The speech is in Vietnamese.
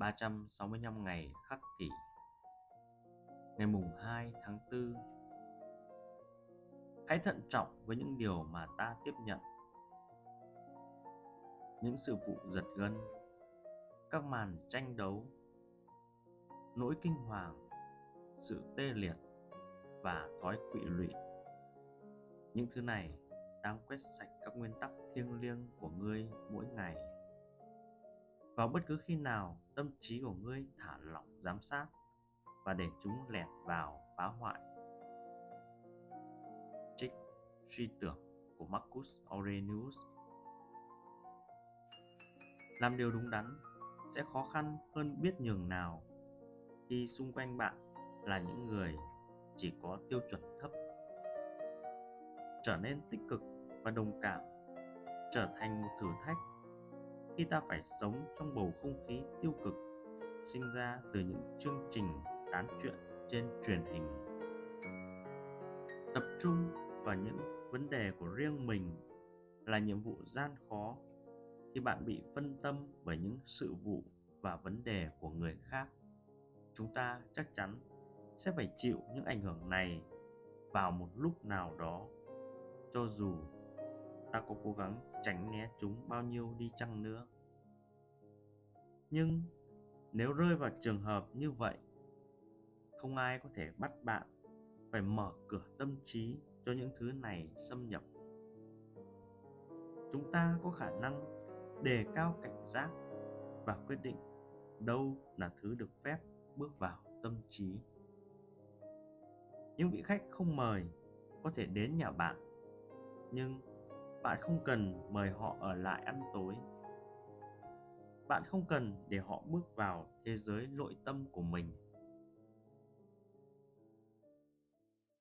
365 ngày khắc kỷ. Ngày mùng 2 tháng 4 Hãy thận trọng với những điều mà ta tiếp nhận. Những sự vụ giật gân. Các màn tranh đấu. Nỗi kinh hoàng, Sự tê liệt Và thói quỵ lụy. Những thứ này đang quét sạch các nguyên tắc thiêng liêng của ngươi mỗi ngày vào bất cứ khi nào tâm trí của ngươi thả lỏng giám sát và để chúng lẹt vào phá hoại. Trích suy tưởng của Marcus Aurelius. Làm điều đúng đắn sẽ khó khăn hơn biết nhường nào khi xung quanh bạn là những người chỉ có tiêu chuẩn thấp. Trở nên tích cực và đồng cảm, trở thành một thử thách khi ta phải sống trong bầu không khí tiêu cực, sinh ra từ những chương trình tán chuyện trên truyền hình. Tập trung vào những vấn đề của riêng mình là nhiệm vụ gian khó khi bạn bị phân tâm bởi những sự vụ và vấn đề của người khác. Chúng ta chắc chắn sẽ phải chịu những ảnh hưởng này vào một lúc nào đó, cho dù ta có cố gắng tránh né chúng bao nhiêu đi chăng nữa. Nhưng nếu rơi vào trường hợp như vậy, không ai có thể bắt bạn phải mở cửa tâm trí cho những thứ này xâm nhập. Chúng ta có khả năng đề cao cảnh giác và quyết định đâu là thứ được phép bước vào tâm trí. Những vị khách không mời có thể đến nhà bạn, nhưng bạn không cần mời họ ở lại ăn tối. Bạn không cần để họ bước vào thế giới nội tâm của mình.